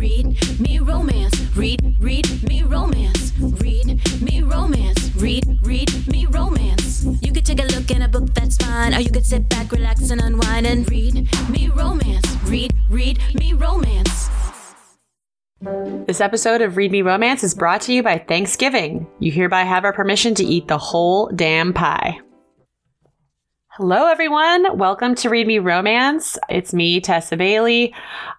read me romance. Read, read me romance. Read me romance. Read, read me romance. You could take a look in a book, that's fine. Or you could sit back, relax, and unwind and read me romance. Read, read me romance. This episode of Read Me Romance is brought to you by Thanksgiving. You hereby have our permission to eat the whole damn pie. Hello, everyone. Welcome to Read Me Romance. It's me, Tessa Bailey.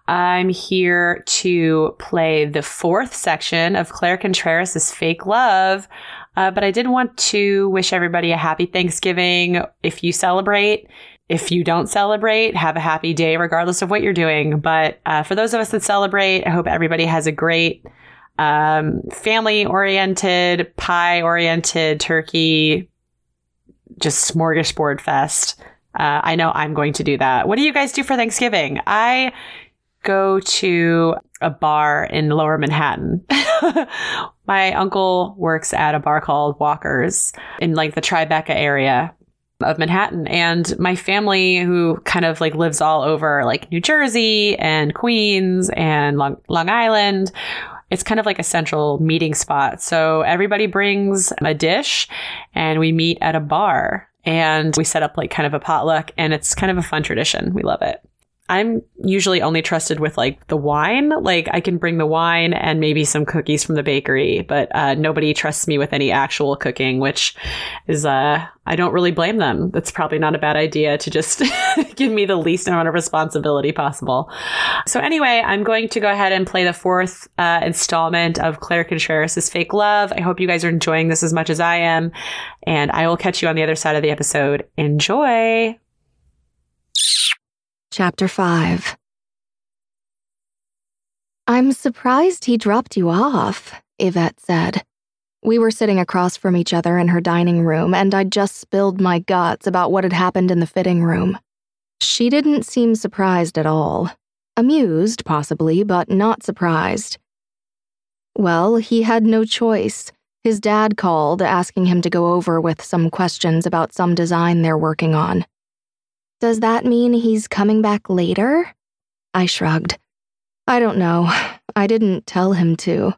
I'm here to play the fourth section of Claire Contreras' Fake Love. Uh, but I did want to wish everybody a happy Thanksgiving if you celebrate. If you don't celebrate, have a happy day regardless of what you're doing. But uh, for those of us that celebrate, I hope everybody has a great um, family oriented, pie oriented, turkey, just smorgasbord fest. Uh, I know I'm going to do that. What do you guys do for Thanksgiving? I go to a bar in lower Manhattan. My uncle works at a bar called Walker's in like the Tribeca area of Manhattan. And my family, who kind of like lives all over like New Jersey and Queens and Long, Long Island, it's kind of like a central meeting spot. So everybody brings a dish and we meet at a bar and we set up like kind of a potluck and it's kind of a fun tradition. We love it. I'm usually only trusted with like the wine. Like I can bring the wine and maybe some cookies from the bakery, but uh, nobody trusts me with any actual cooking, which is uh, I don't really blame them. That's probably not a bad idea to just give me the least amount of responsibility possible. So anyway, I'm going to go ahead and play the fourth uh, installment of Claire Contreras' Fake Love. I hope you guys are enjoying this as much as I am, and I will catch you on the other side of the episode. Enjoy. Chapter 5 I'm surprised he dropped you off, Yvette said. We were sitting across from each other in her dining room, and I'd just spilled my guts about what had happened in the fitting room. She didn't seem surprised at all. Amused, possibly, but not surprised. Well, he had no choice. His dad called, asking him to go over with some questions about some design they're working on. Does that mean he's coming back later? I shrugged. I don't know. I didn't tell him to.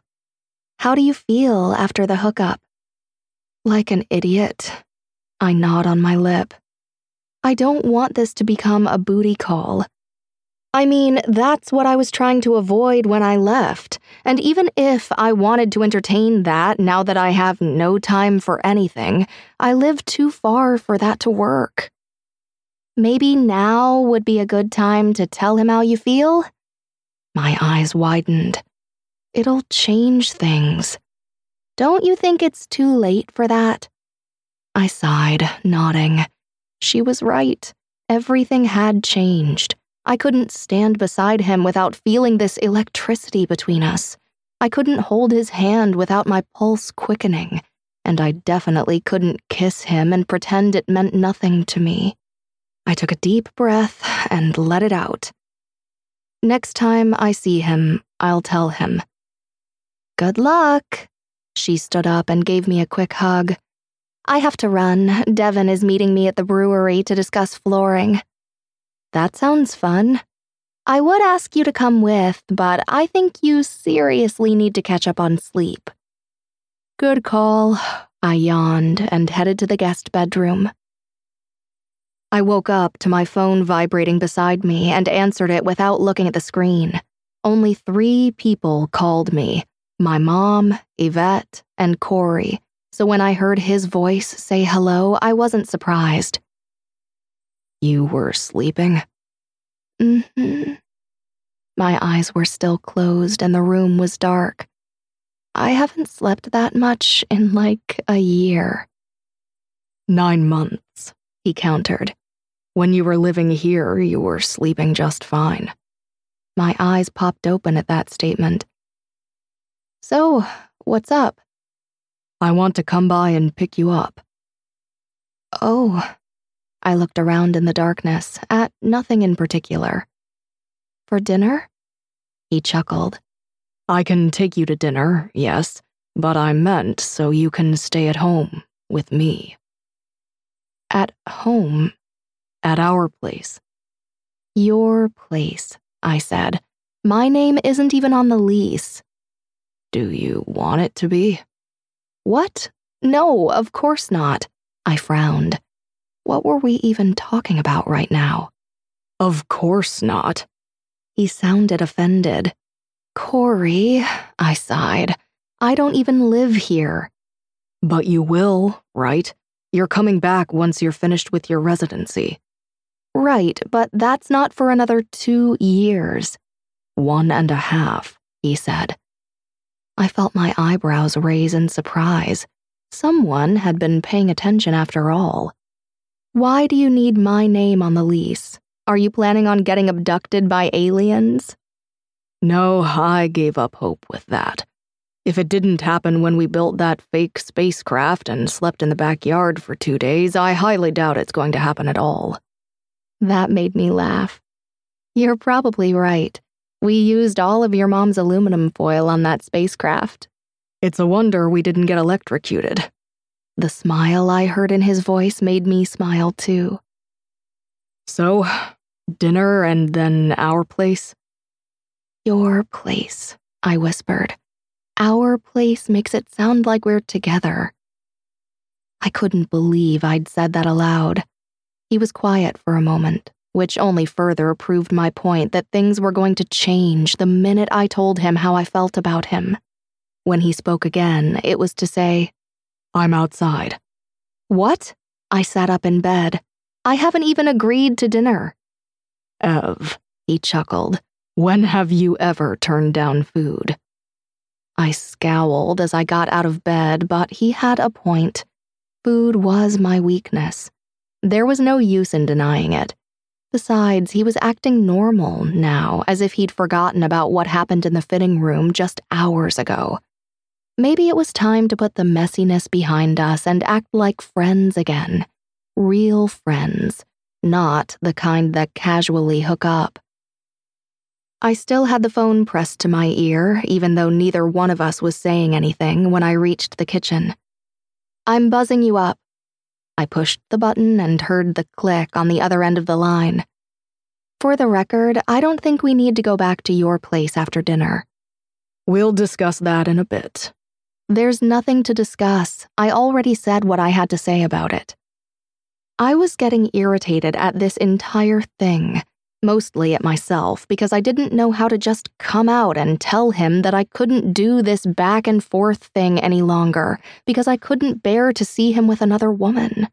How do you feel after the hookup? Like an idiot. I nod on my lip. I don't want this to become a booty call. I mean, that's what I was trying to avoid when I left. And even if I wanted to entertain that now that I have no time for anything, I live too far for that to work. Maybe now would be a good time to tell him how you feel? My eyes widened. It'll change things. Don't you think it's too late for that? I sighed, nodding. She was right. Everything had changed. I couldn't stand beside him without feeling this electricity between us. I couldn't hold his hand without my pulse quickening, and I definitely couldn't kiss him and pretend it meant nothing to me. I took a deep breath and let it out. Next time I see him, I'll tell him. Good luck. She stood up and gave me a quick hug. I have to run. Devin is meeting me at the brewery to discuss flooring. That sounds fun. I would ask you to come with, but I think you seriously need to catch up on sleep. Good call. I yawned and headed to the guest bedroom. I woke up to my phone vibrating beside me and answered it without looking at the screen. Only three people called me my mom, Yvette, and Corey. So when I heard his voice say hello, I wasn't surprised. You were sleeping? Mm hmm. My eyes were still closed and the room was dark. I haven't slept that much in like a year. Nine months, he countered. When you were living here, you were sleeping just fine. My eyes popped open at that statement. So, what's up? I want to come by and pick you up. Oh. I looked around in the darkness at nothing in particular. For dinner? He chuckled. I can take you to dinner, yes, but I meant so you can stay at home with me. At home at our place. Your place, I said, My name isn't even on the lease. Do you want it to be? What? No, of course not. I frowned. What were we even talking about right now? Of course not. He sounded offended. Corey, I sighed. I don't even live here. But you will, right? You're coming back once you're finished with your residency. Right, but that's not for another two years. One and a half, he said. I felt my eyebrows raise in surprise. Someone had been paying attention after all. Why do you need my name on the lease? Are you planning on getting abducted by aliens? No, I gave up hope with that. If it didn't happen when we built that fake spacecraft and slept in the backyard for two days, I highly doubt it's going to happen at all. That made me laugh. You're probably right. We used all of your mom's aluminum foil on that spacecraft. It's a wonder we didn't get electrocuted. The smile I heard in his voice made me smile too. So, dinner and then our place? Your place, I whispered. Our place makes it sound like we're together. I couldn't believe I'd said that aloud. He was quiet for a moment, which only further proved my point that things were going to change the minute I told him how I felt about him. When he spoke again, it was to say, I'm outside. What? I sat up in bed. I haven't even agreed to dinner. Ev, he chuckled, when have you ever turned down food? I scowled as I got out of bed, but he had a point. Food was my weakness. There was no use in denying it. Besides, he was acting normal now, as if he'd forgotten about what happened in the fitting room just hours ago. Maybe it was time to put the messiness behind us and act like friends again. Real friends, not the kind that casually hook up. I still had the phone pressed to my ear, even though neither one of us was saying anything when I reached the kitchen. I'm buzzing you up. I pushed the button and heard the click on the other end of the line. For the record, I don't think we need to go back to your place after dinner. We'll discuss that in a bit. There's nothing to discuss. I already said what I had to say about it. I was getting irritated at this entire thing, mostly at myself because I didn't know how to just come out and tell him that I couldn't do this back and forth thing any longer because I couldn't bear to see him with another woman.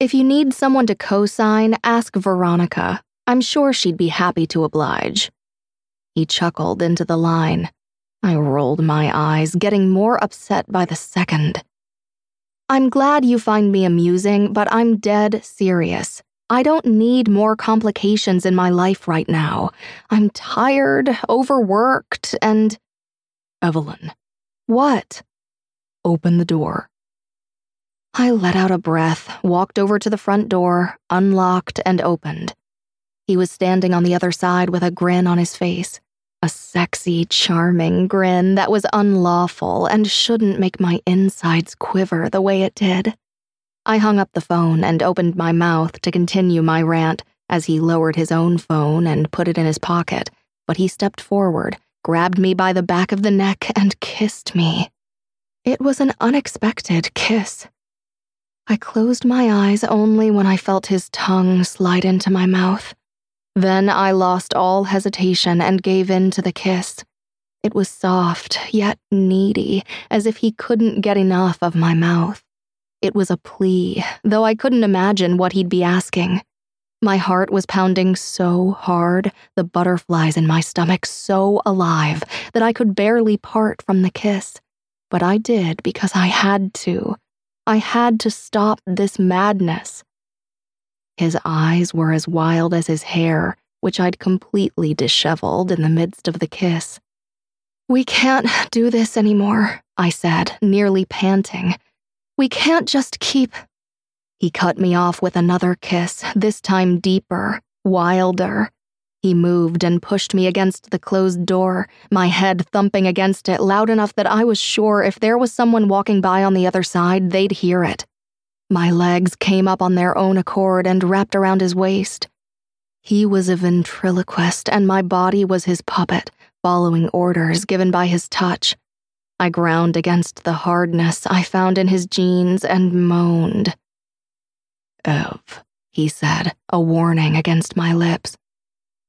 If you need someone to co sign, ask Veronica. I'm sure she'd be happy to oblige. He chuckled into the line. I rolled my eyes, getting more upset by the second. I'm glad you find me amusing, but I'm dead serious. I don't need more complications in my life right now. I'm tired, overworked, and. Evelyn. What? Open the door. I let out a breath, walked over to the front door, unlocked, and opened. He was standing on the other side with a grin on his face. A sexy, charming grin that was unlawful and shouldn't make my insides quiver the way it did. I hung up the phone and opened my mouth to continue my rant as he lowered his own phone and put it in his pocket, but he stepped forward, grabbed me by the back of the neck, and kissed me. It was an unexpected kiss. I closed my eyes only when I felt his tongue slide into my mouth. Then I lost all hesitation and gave in to the kiss. It was soft, yet needy, as if he couldn't get enough of my mouth. It was a plea, though I couldn't imagine what he'd be asking. My heart was pounding so hard, the butterflies in my stomach so alive, that I could barely part from the kiss. But I did because I had to. I had to stop this madness. His eyes were as wild as his hair, which I'd completely disheveled in the midst of the kiss. We can't do this anymore, I said, nearly panting. We can't just keep. He cut me off with another kiss, this time deeper, wilder. He moved and pushed me against the closed door, my head thumping against it loud enough that I was sure if there was someone walking by on the other side, they'd hear it. My legs came up on their own accord and wrapped around his waist. He was a ventriloquist, and my body was his puppet, following orders given by his touch. I ground against the hardness I found in his jeans and moaned. Ev, he said, a warning against my lips.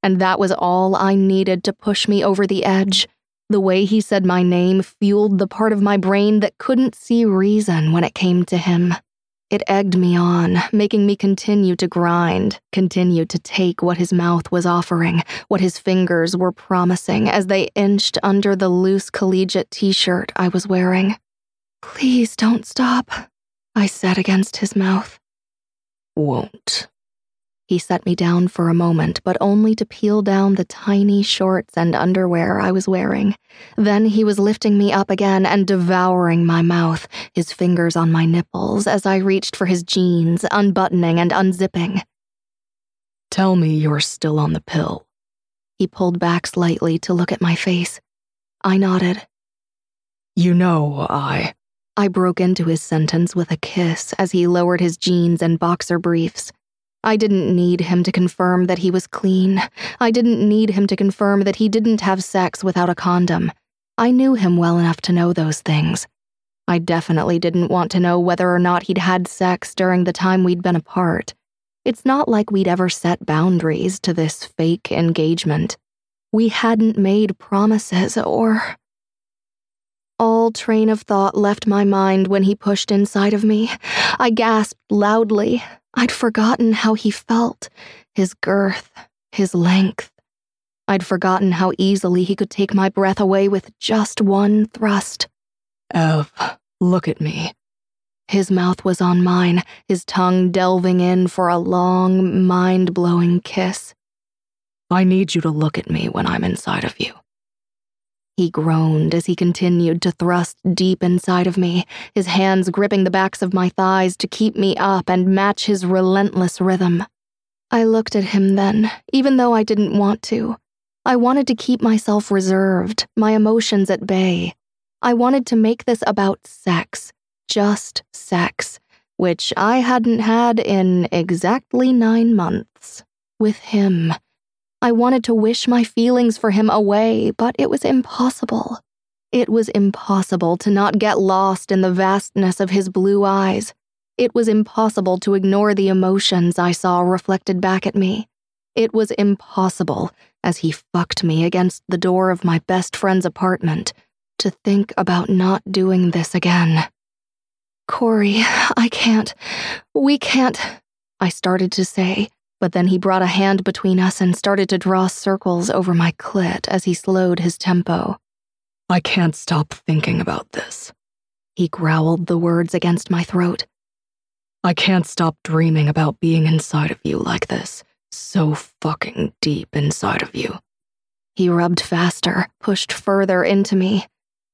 And that was all I needed to push me over the edge. The way he said my name fueled the part of my brain that couldn't see reason when it came to him. It egged me on, making me continue to grind, continue to take what his mouth was offering, what his fingers were promising as they inched under the loose collegiate t shirt I was wearing. Please don't stop, I said against his mouth. Won't, he set me down for a moment, but only to peel down the tiny shorts and underwear I was wearing. Then he was lifting me up again and devouring my mouth, his fingers on my nipples as I reached for his jeans, unbuttoning and unzipping. Tell me you're still on the pill. He pulled back slightly to look at my face. I nodded. You know, I. I broke into his sentence with a kiss as he lowered his jeans and boxer briefs. I didn't need him to confirm that he was clean. I didn't need him to confirm that he didn't have sex without a condom. I knew him well enough to know those things. I definitely didn't want to know whether or not he'd had sex during the time we'd been apart. It's not like we'd ever set boundaries to this fake engagement. We hadn't made promises or. All train of thought left my mind when he pushed inside of me. I gasped loudly, I'd forgotten how he felt his girth, his length. I'd forgotten how easily he could take my breath away with just one thrust. Ev, look at me. His mouth was on mine, his tongue delving in for a long, mind blowing kiss. I need you to look at me when I'm inside of you. He groaned as he continued to thrust deep inside of me, his hands gripping the backs of my thighs to keep me up and match his relentless rhythm. I looked at him then, even though I didn't want to. I wanted to keep myself reserved, my emotions at bay. I wanted to make this about sex, just sex, which I hadn't had in exactly nine months. With him I wanted to wish my feelings for him away, but it was impossible. It was impossible to not get lost in the vastness of his blue eyes. It was impossible to ignore the emotions I saw reflected back at me. It was impossible, as he fucked me against the door of my best friend's apartment, to think about not doing this again. Corey, I can't. We can't. I started to say, but then he brought a hand between us and started to draw circles over my clit as he slowed his tempo. I can't stop thinking about this. He growled the words against my throat. I can't stop dreaming about being inside of you like this, so fucking deep inside of you. He rubbed faster, pushed further into me.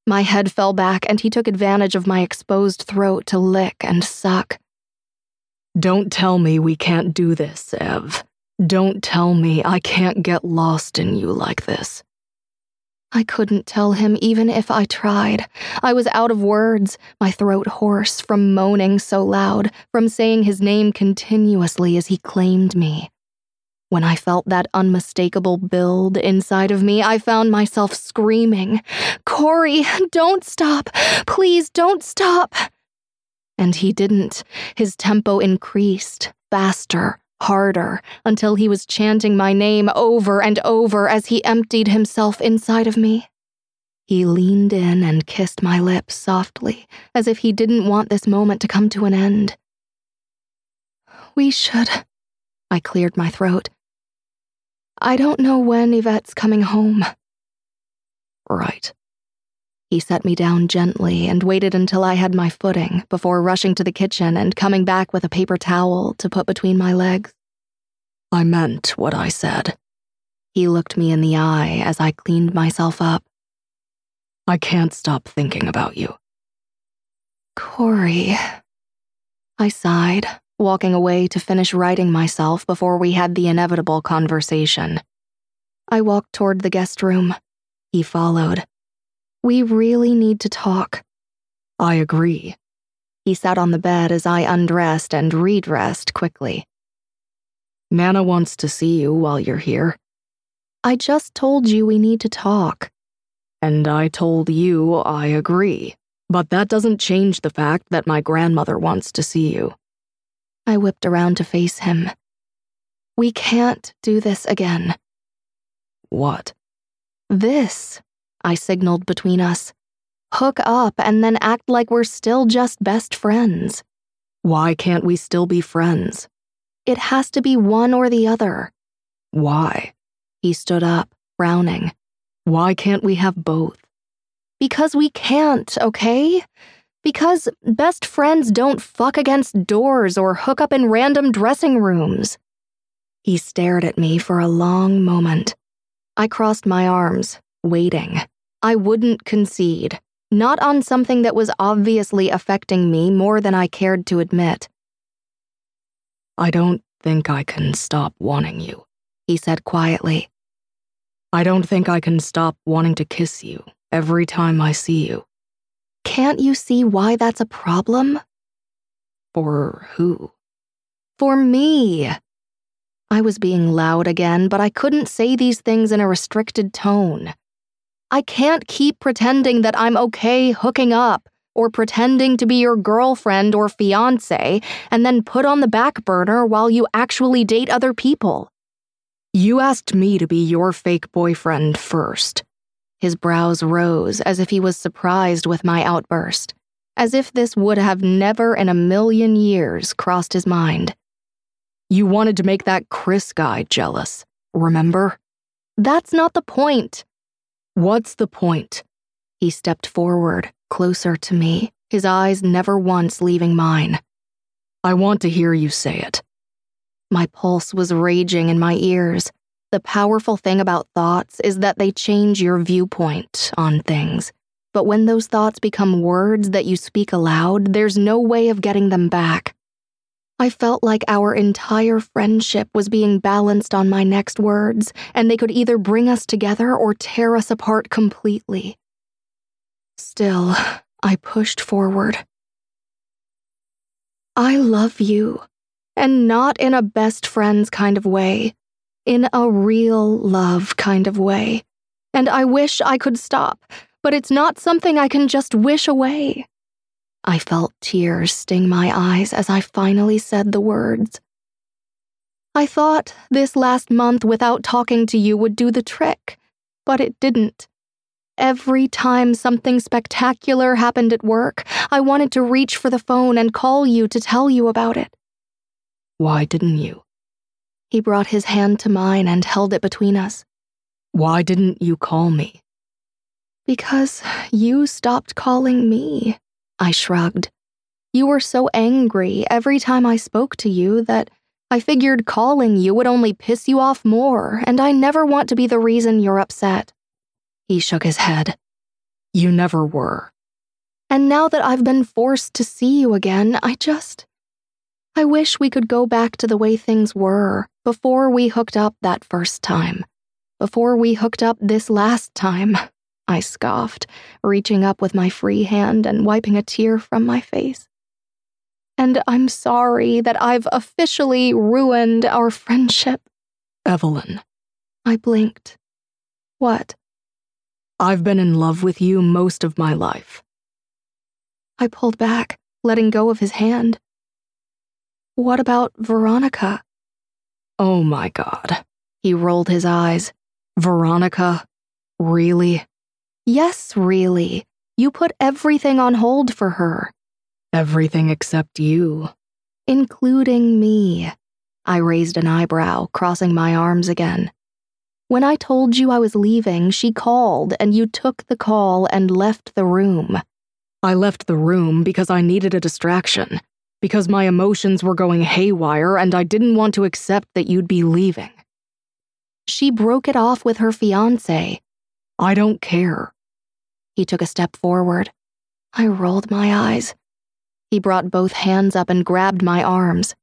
My head fell back, and he took advantage of my exposed throat to lick and suck. Don't tell me we can't do this, Ev. Don't tell me I can't get lost in you like this. I couldn't tell him even if I tried. I was out of words, my throat hoarse from moaning so loud, from saying his name continuously as he claimed me. When I felt that unmistakable build inside of me, I found myself screaming, Corey, don't stop! Please don't stop! And he didn't. His tempo increased, faster, harder, until he was chanting my name over and over as he emptied himself inside of me. He leaned in and kissed my lips softly, as if he didn't want this moment to come to an end. We should. I cleared my throat. I don't know when Yvette's coming home. Right. He set me down gently and waited until I had my footing before rushing to the kitchen and coming back with a paper towel to put between my legs. I meant what I said. He looked me in the eye as I cleaned myself up. I can't stop thinking about you. Corey. I sighed, walking away to finish righting myself before we had the inevitable conversation. I walked toward the guest room. He followed, we really need to talk. I agree. He sat on the bed as I undressed and redressed quickly. Nana wants to see you while you're here. I just told you we need to talk. And I told you I agree. But that doesn't change the fact that my grandmother wants to see you. I whipped around to face him. We can't do this again. What? This, I signaled between us. Hook up and then act like we're still just best friends. Why can't we still be friends? It has to be one or the other. Why? He stood up, frowning. Why can't we have both? Because we can't, okay? Because best friends don't fuck against doors or hook up in random dressing rooms. He stared at me for a long moment. I crossed my arms, waiting. I wouldn't concede, not on something that was obviously affecting me more than I cared to admit. I don't think I can stop wanting you, he said quietly. I don't think I can stop wanting to kiss you every time I see you. Can't you see why that's a problem? For who? For me. I was being loud again, but I couldn't say these things in a restricted tone. I can't keep pretending that I'm okay hooking up or pretending to be your girlfriend or fiance and then put on the back burner while you actually date other people. You asked me to be your fake boyfriend first. His brows rose as if he was surprised with my outburst, as if this would have never in a million years crossed his mind. You wanted to make that Chris guy jealous, remember? That's not the point. What's the point? He stepped forward, closer to me, his eyes never once leaving mine. I want to hear you say it. My pulse was raging in my ears. The powerful thing about thoughts is that they change your viewpoint on things. But when those thoughts become words that you speak aloud, there's no way of getting them back. I felt like our entire friendship was being balanced on my next words, and they could either bring us together or tear us apart completely. Still, I pushed forward. I love you, and not in a best friends kind of way in a real love kind of way. And I wish I could stop, but it's not something I can just wish away. I felt tears sting my eyes as I finally said the words. I thought this last month without talking to you would do the trick, but it didn't. Every time something spectacular happened at work, I wanted to reach for the phone and call you to tell you about it. Why didn't you? He brought his hand to mine and held it between us. Why didn't you call me? Because you stopped calling me, I shrugged. You were so angry every time I spoke to you that I figured calling you would only piss you off more, and I never want to be the reason you're upset. He shook his head. You never were. And now that I've been forced to see you again, I just. I wish we could go back to the way things were before we hooked up that first time. Before we hooked up this last time, I scoffed, reaching up with my free hand and wiping a tear from my face. And I'm sorry that I've officially ruined our friendship. Evelyn. I blinked. What? I've been in love with you most of my life. I pulled back, letting go of his hand. What about Veronica? Oh my god. He rolled his eyes. Veronica? Really? Yes, really. You put everything on hold for her. Everything except you. Including me. I raised an eyebrow, crossing my arms again. When I told you I was leaving, she called, and you took the call and left the room. I left the room because I needed a distraction because my emotions were going haywire and I didn't want to accept that you'd be leaving. She broke it off with her fiance. I don't care. He took a step forward. I rolled my eyes. He brought both hands up and grabbed my arms.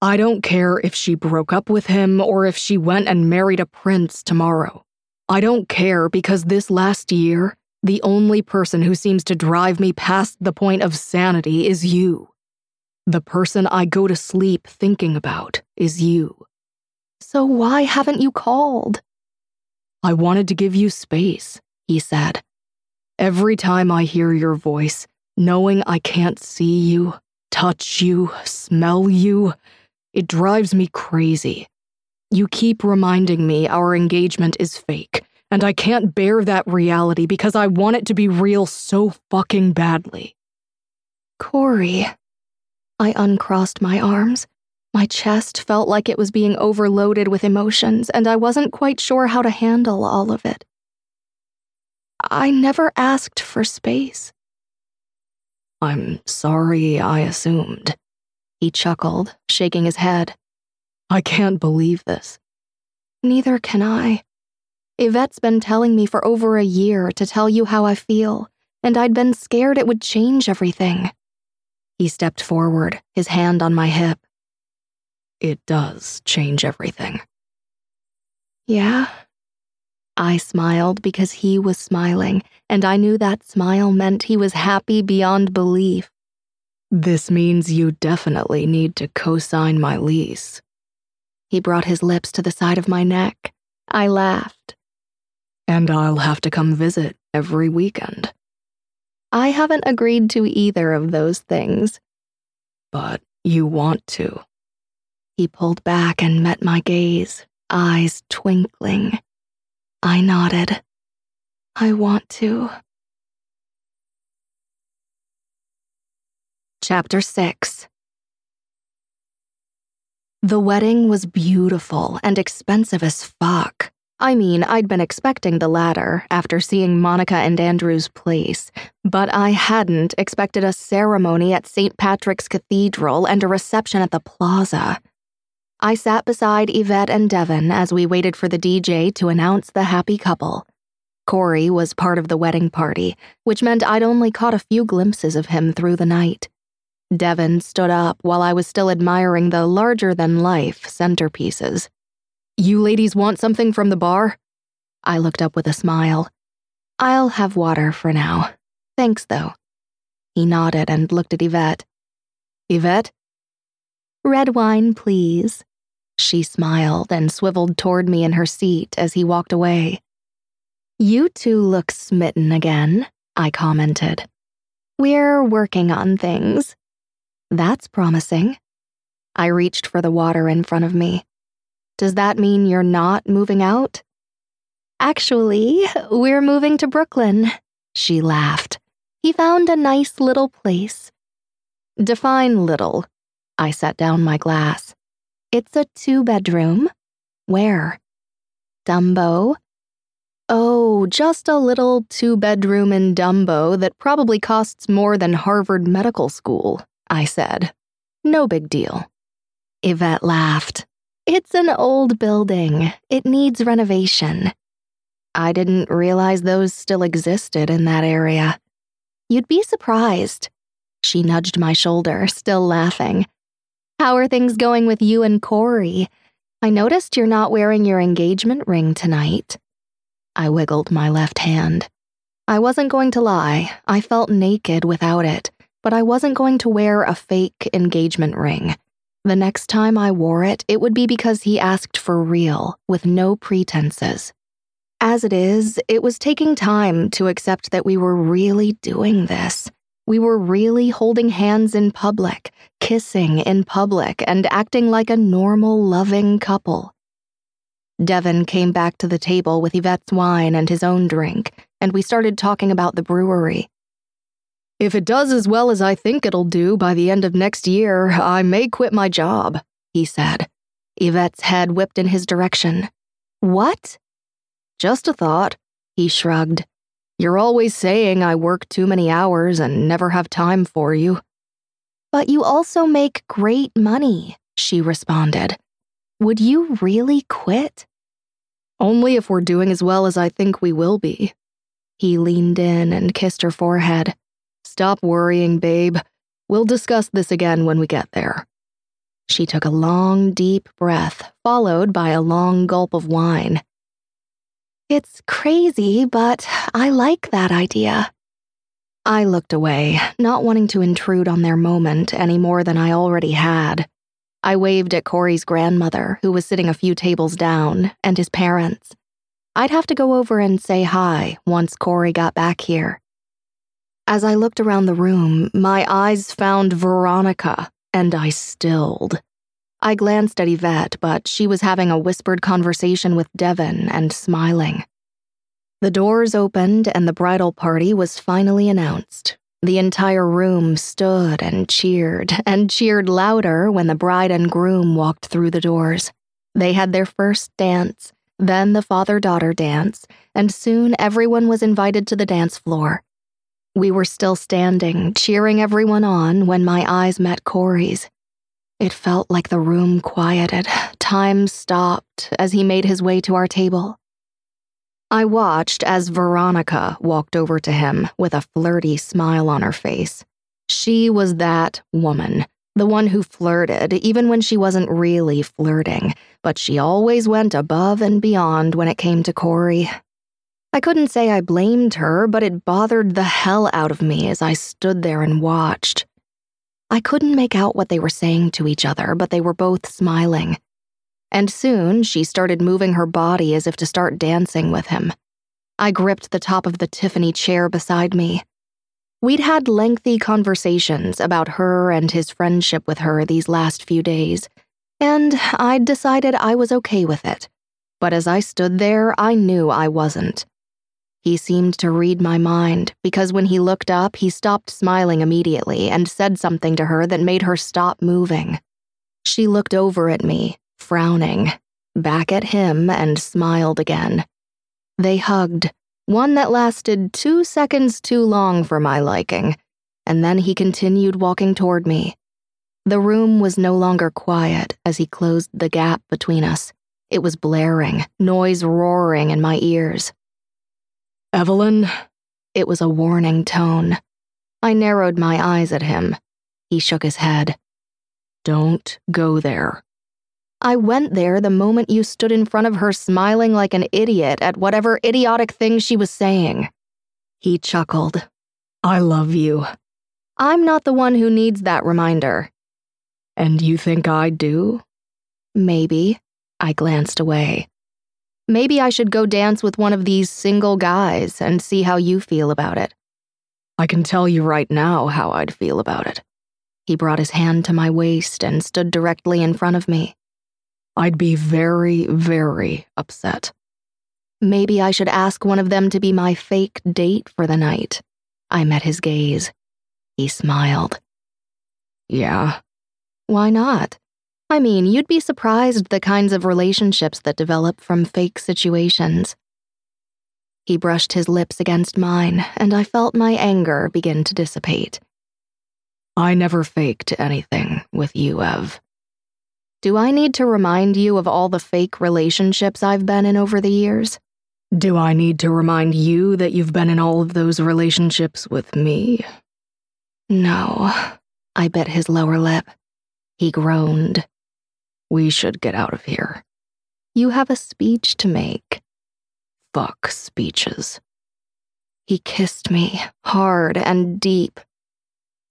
I don't care if she broke up with him or if she went and married a prince tomorrow. I don't care because this last year, the only person who seems to drive me past the point of sanity is you. The person I go to sleep thinking about is you. So why haven't you called? I wanted to give you space, he said. Every time I hear your voice, knowing I can't see you, touch you, smell you, it drives me crazy. You keep reminding me our engagement is fake, and I can't bear that reality because I want it to be real so fucking badly. Corey. I uncrossed my arms. My chest felt like it was being overloaded with emotions, and I wasn't quite sure how to handle all of it. I never asked for space. I'm sorry I assumed. He chuckled, shaking his head. I can't believe this. Neither can I. Yvette's been telling me for over a year to tell you how I feel, and I'd been scared it would change everything. He stepped forward, his hand on my hip. It does change everything. Yeah? I smiled because he was smiling, and I knew that smile meant he was happy beyond belief. This means you definitely need to co sign my lease. He brought his lips to the side of my neck. I laughed. And I'll have to come visit every weekend. I haven't agreed to either of those things. But you want to. He pulled back and met my gaze, eyes twinkling. I nodded. I want to. Chapter 6 the wedding was beautiful and expensive as fuck. I mean, I'd been expecting the latter after seeing Monica and Andrew's place, but I hadn't expected a ceremony at St. Patrick's Cathedral and a reception at the plaza. I sat beside Yvette and Devon as we waited for the DJ to announce the happy couple. Corey was part of the wedding party, which meant I'd only caught a few glimpses of him through the night. Devon stood up while I was still admiring the larger than life centerpieces. You ladies want something from the bar? I looked up with a smile. I'll have water for now. Thanks, though. He nodded and looked at Yvette. Yvette? Red wine, please. She smiled and swiveled toward me in her seat as he walked away. You two look smitten again, I commented. We're working on things. That's promising. I reached for the water in front of me. Does that mean you're not moving out? Actually, we're moving to Brooklyn. She laughed. He found a nice little place. Define little. I set down my glass. It's a two bedroom. Where? Dumbo. Oh, just a little two bedroom in Dumbo that probably costs more than Harvard Medical School. I said. No big deal. Yvette laughed. It's an old building. It needs renovation. I didn't realize those still existed in that area. You'd be surprised. She nudged my shoulder, still laughing. How are things going with you and Corey? I noticed you're not wearing your engagement ring tonight. I wiggled my left hand. I wasn't going to lie, I felt naked without it but I wasn't going to wear a fake engagement ring. The next time I wore it, it would be because he asked for real, with no pretenses. As it is, it was taking time to accept that we were really doing this. We were really holding hands in public, kissing in public, and acting like a normal, loving couple. Devon came back to the table with Yvette's wine and his own drink, and we started talking about the brewery. If it does as well as I think it'll do by the end of next year, I may quit my job, he said. Yvette's head whipped in his direction. What? Just a thought, he shrugged. You're always saying I work too many hours and never have time for you. But you also make great money, she responded. Would you really quit? Only if we're doing as well as I think we will be. He leaned in and kissed her forehead. Stop worrying, babe. We'll discuss this again when we get there. She took a long, deep breath, followed by a long gulp of wine. It's crazy, but I like that idea. I looked away, not wanting to intrude on their moment any more than I already had. I waved at Corey's grandmother, who was sitting a few tables down, and his parents. I'd have to go over and say hi once Corey got back here. As I looked around the room, my eyes found Veronica, and I stilled. I glanced at Yvette, but she was having a whispered conversation with Devon and smiling. The doors opened and the bridal party was finally announced. The entire room stood and cheered, and cheered louder when the bride and groom walked through the doors. They had their first dance, then the father daughter dance, and soon everyone was invited to the dance floor. We were still standing, cheering everyone on, when my eyes met Corey's. It felt like the room quieted, time stopped as he made his way to our table. I watched as Veronica walked over to him with a flirty smile on her face. She was that woman, the one who flirted, even when she wasn't really flirting, but she always went above and beyond when it came to Corey. I couldn't say I blamed her, but it bothered the hell out of me as I stood there and watched. I couldn't make out what they were saying to each other, but they were both smiling and soon she started moving her body as if to start dancing with him. I gripped the top of the Tiffany chair beside me. We'd had lengthy conversations about her and his friendship with her these last few days, and I'd decided I was okay with it. But as I stood there, I knew I wasn't. He seemed to read my mind because when he looked up, he stopped smiling immediately and said something to her that made her stop moving. She looked over at me, frowning, back at him, and smiled again. They hugged, one that lasted two seconds too long for my liking, and then he continued walking toward me. The room was no longer quiet as he closed the gap between us. It was blaring, noise roaring in my ears. Evelyn? It was a warning tone. I narrowed my eyes at him. He shook his head. Don't go there. I went there the moment you stood in front of her smiling like an idiot at whatever idiotic thing she was saying. He chuckled. I love you. I'm not the one who needs that reminder. And you think I do? Maybe. I glanced away. Maybe I should go dance with one of these single guys and see how you feel about it. I can tell you right now how I'd feel about it. He brought his hand to my waist and stood directly in front of me. I'd be very, very upset. Maybe I should ask one of them to be my fake date for the night. I met his gaze. He smiled. Yeah. Why not? I mean, you'd be surprised the kinds of relationships that develop from fake situations. He brushed his lips against mine, and I felt my anger begin to dissipate. I never faked anything with you, Ev. Do I need to remind you of all the fake relationships I've been in over the years? Do I need to remind you that you've been in all of those relationships with me? No. I bit his lower lip. He groaned. We should get out of here. You have a speech to make. Fuck speeches. He kissed me, hard and deep.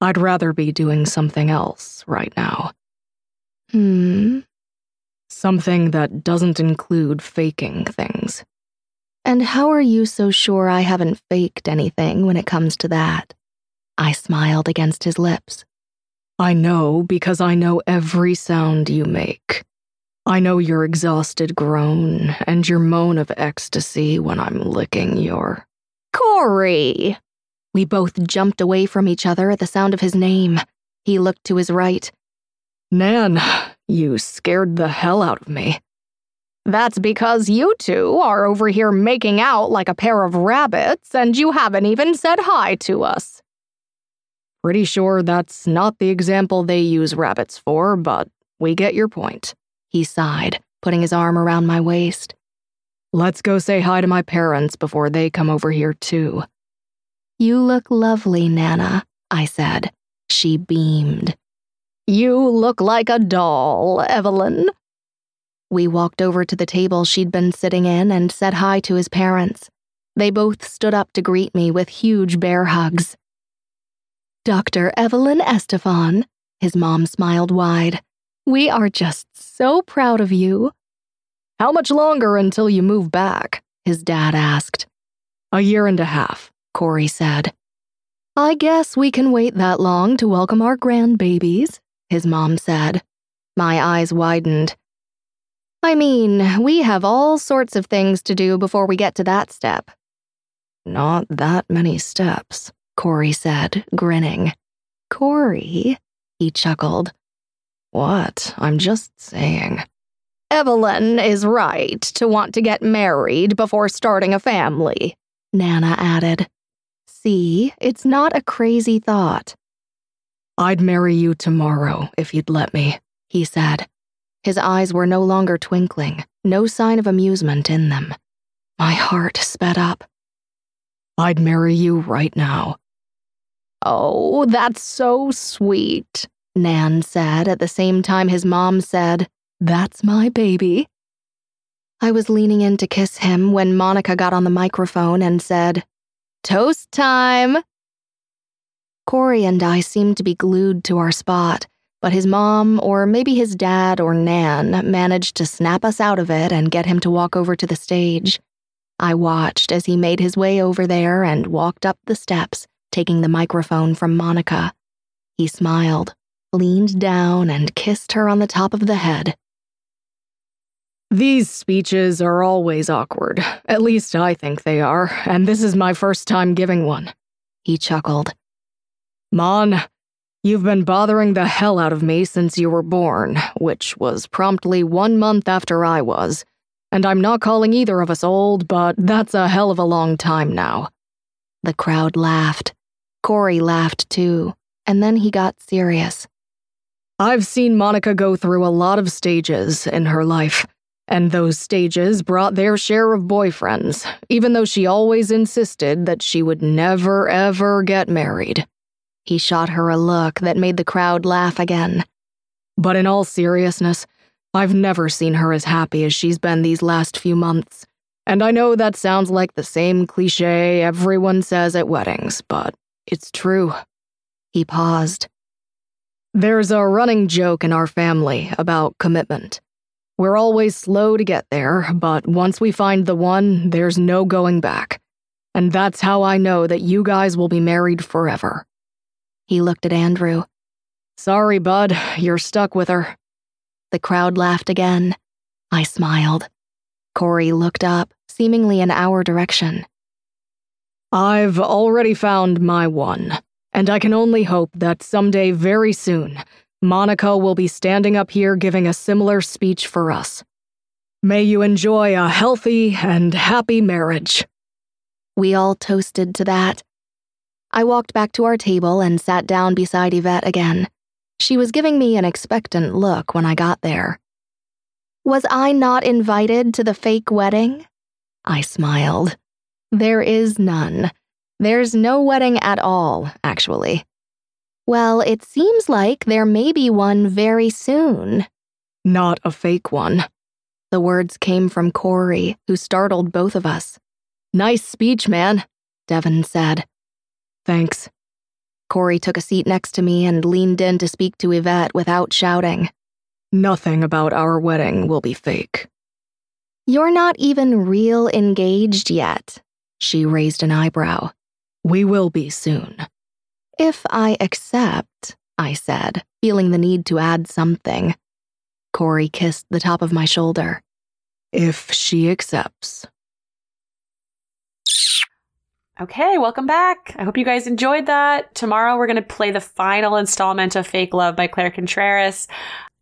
I'd rather be doing something else right now. Hmm. Something that doesn't include faking things. And how are you so sure I haven't faked anything when it comes to that? I smiled against his lips. I know because I know every sound you make. I know your exhausted groan and your moan of ecstasy when I'm licking your. Corey! We both jumped away from each other at the sound of his name. He looked to his right. Nan, you scared the hell out of me. That's because you two are over here making out like a pair of rabbits and you haven't even said hi to us. Pretty sure that's not the example they use rabbits for, but we get your point. He sighed, putting his arm around my waist. Let's go say hi to my parents before they come over here, too. You look lovely, Nana, I said. She beamed. You look like a doll, Evelyn. We walked over to the table she'd been sitting in and said hi to his parents. They both stood up to greet me with huge bear hugs. Dr. Evelyn Estefan, his mom smiled wide. We are just so proud of you. How much longer until you move back? His dad asked. A year and a half, Corey said. I guess we can wait that long to welcome our grandbabies, his mom said. My eyes widened. I mean, we have all sorts of things to do before we get to that step. Not that many steps, Cody said, grinning. Cody, he chuckled. What? I'm just saying. Evelyn is right to want to get married before starting a family, Nana added. See, it's not a crazy thought. I'd marry you tomorrow if you'd let me, he said. His eyes were no longer twinkling, no sign of amusement in them. My heart sped up. I'd marry you right now. Oh, that's so sweet, Nan said at the same time his mom said, That's my baby. I was leaning in to kiss him when Monica got on the microphone and said, Toast time! Cody and I seemed to be glued to our spot, but his mom, or maybe his dad or Nan, managed to snap us out of it and get him to walk over to the stage. I watched as he made his way over there and walked up the steps, taking the microphone from Monica. He smiled, leaned down, and kissed her on the top of the head. These speeches are always awkward. At least I think they are, and this is my first time giving one. He chuckled. Mon, you've been bothering the hell out of me since you were born, which was promptly one month after I was. And I'm not calling either of us old, but that's a hell of a long time now. The crowd laughed. Cody laughed too, and then he got serious. I've seen Monica go through a lot of stages in her life, and those stages brought their share of boyfriends, even though she always insisted that she would never ever get married. He shot her a look that made the crowd laugh again. But in all seriousness, I've never seen her as happy as she's been these last few months. And I know that sounds like the same cliche everyone says at weddings, but it's true. He paused. There's a running joke in our family about commitment. We're always slow to get there, but once we find the one, there's no going back. And that's how I know that you guys will be married forever. He looked at Andrew. Sorry, bud, you're stuck with her. The crowd laughed again. I smiled. Cody looked up, seemingly in our direction. I've already found my one, and I can only hope that someday very soon, Monica will be standing up here giving a similar speech for us. May you enjoy a healthy and happy marriage. We all toasted to that. I walked back to our table and sat down beside Yvette again. She was giving me an expectant look when I got there. Was I not invited to the fake wedding? I smiled. There is none. There's no wedding at all, actually. Well, it seems like there may be one very soon. Not a fake one. The words came from Cody, who startled both of us. Nice speech, man, Devon said. Thanks. Cody took a seat next to me and leaned in to speak to Yvette without shouting. Nothing about our wedding will be fake. You're not even real engaged yet. She raised an eyebrow. We will be soon. If I accept, I said, feeling the need to add something. Cody kissed the top of my shoulder. If she accepts. Okay, welcome back. I hope you guys enjoyed that. Tomorrow we're going to play the final installment of Fake Love by Claire Contreras.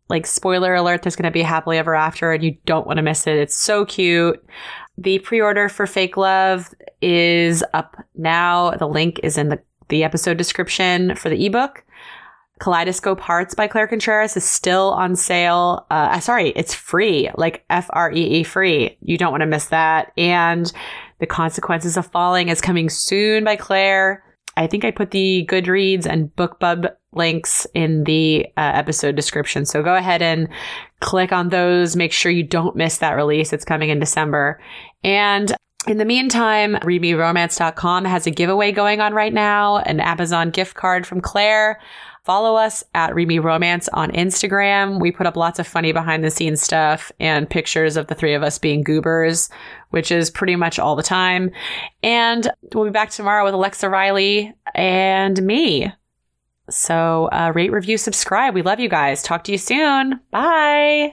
Like, spoiler alert, there's going to be happily ever after, and you don't want to miss it. It's so cute. The pre order for Fake Love is up now. The link is in the, the episode description for the ebook. Kaleidoscope Hearts by Claire Contreras is still on sale. Uh, sorry, it's free, like F R E E free. You don't want to miss that. And The Consequences of Falling is coming soon by Claire. I think I put the Goodreads and BookBub links in the uh, episode description. So go ahead and click on those. Make sure you don't miss that release. It's coming in December. And In the meantime, readmeromance.com has a giveaway going on right now, an Amazon gift card from Claire. Follow us at Read Me Romance on Instagram. We put up lots of funny behind the scenes stuff and pictures of the three of us being goobers, which is pretty much all the time. And we'll be back tomorrow with Alexa Riley and me. So uh, rate, review, subscribe. We love you guys. Talk to you soon. Bye.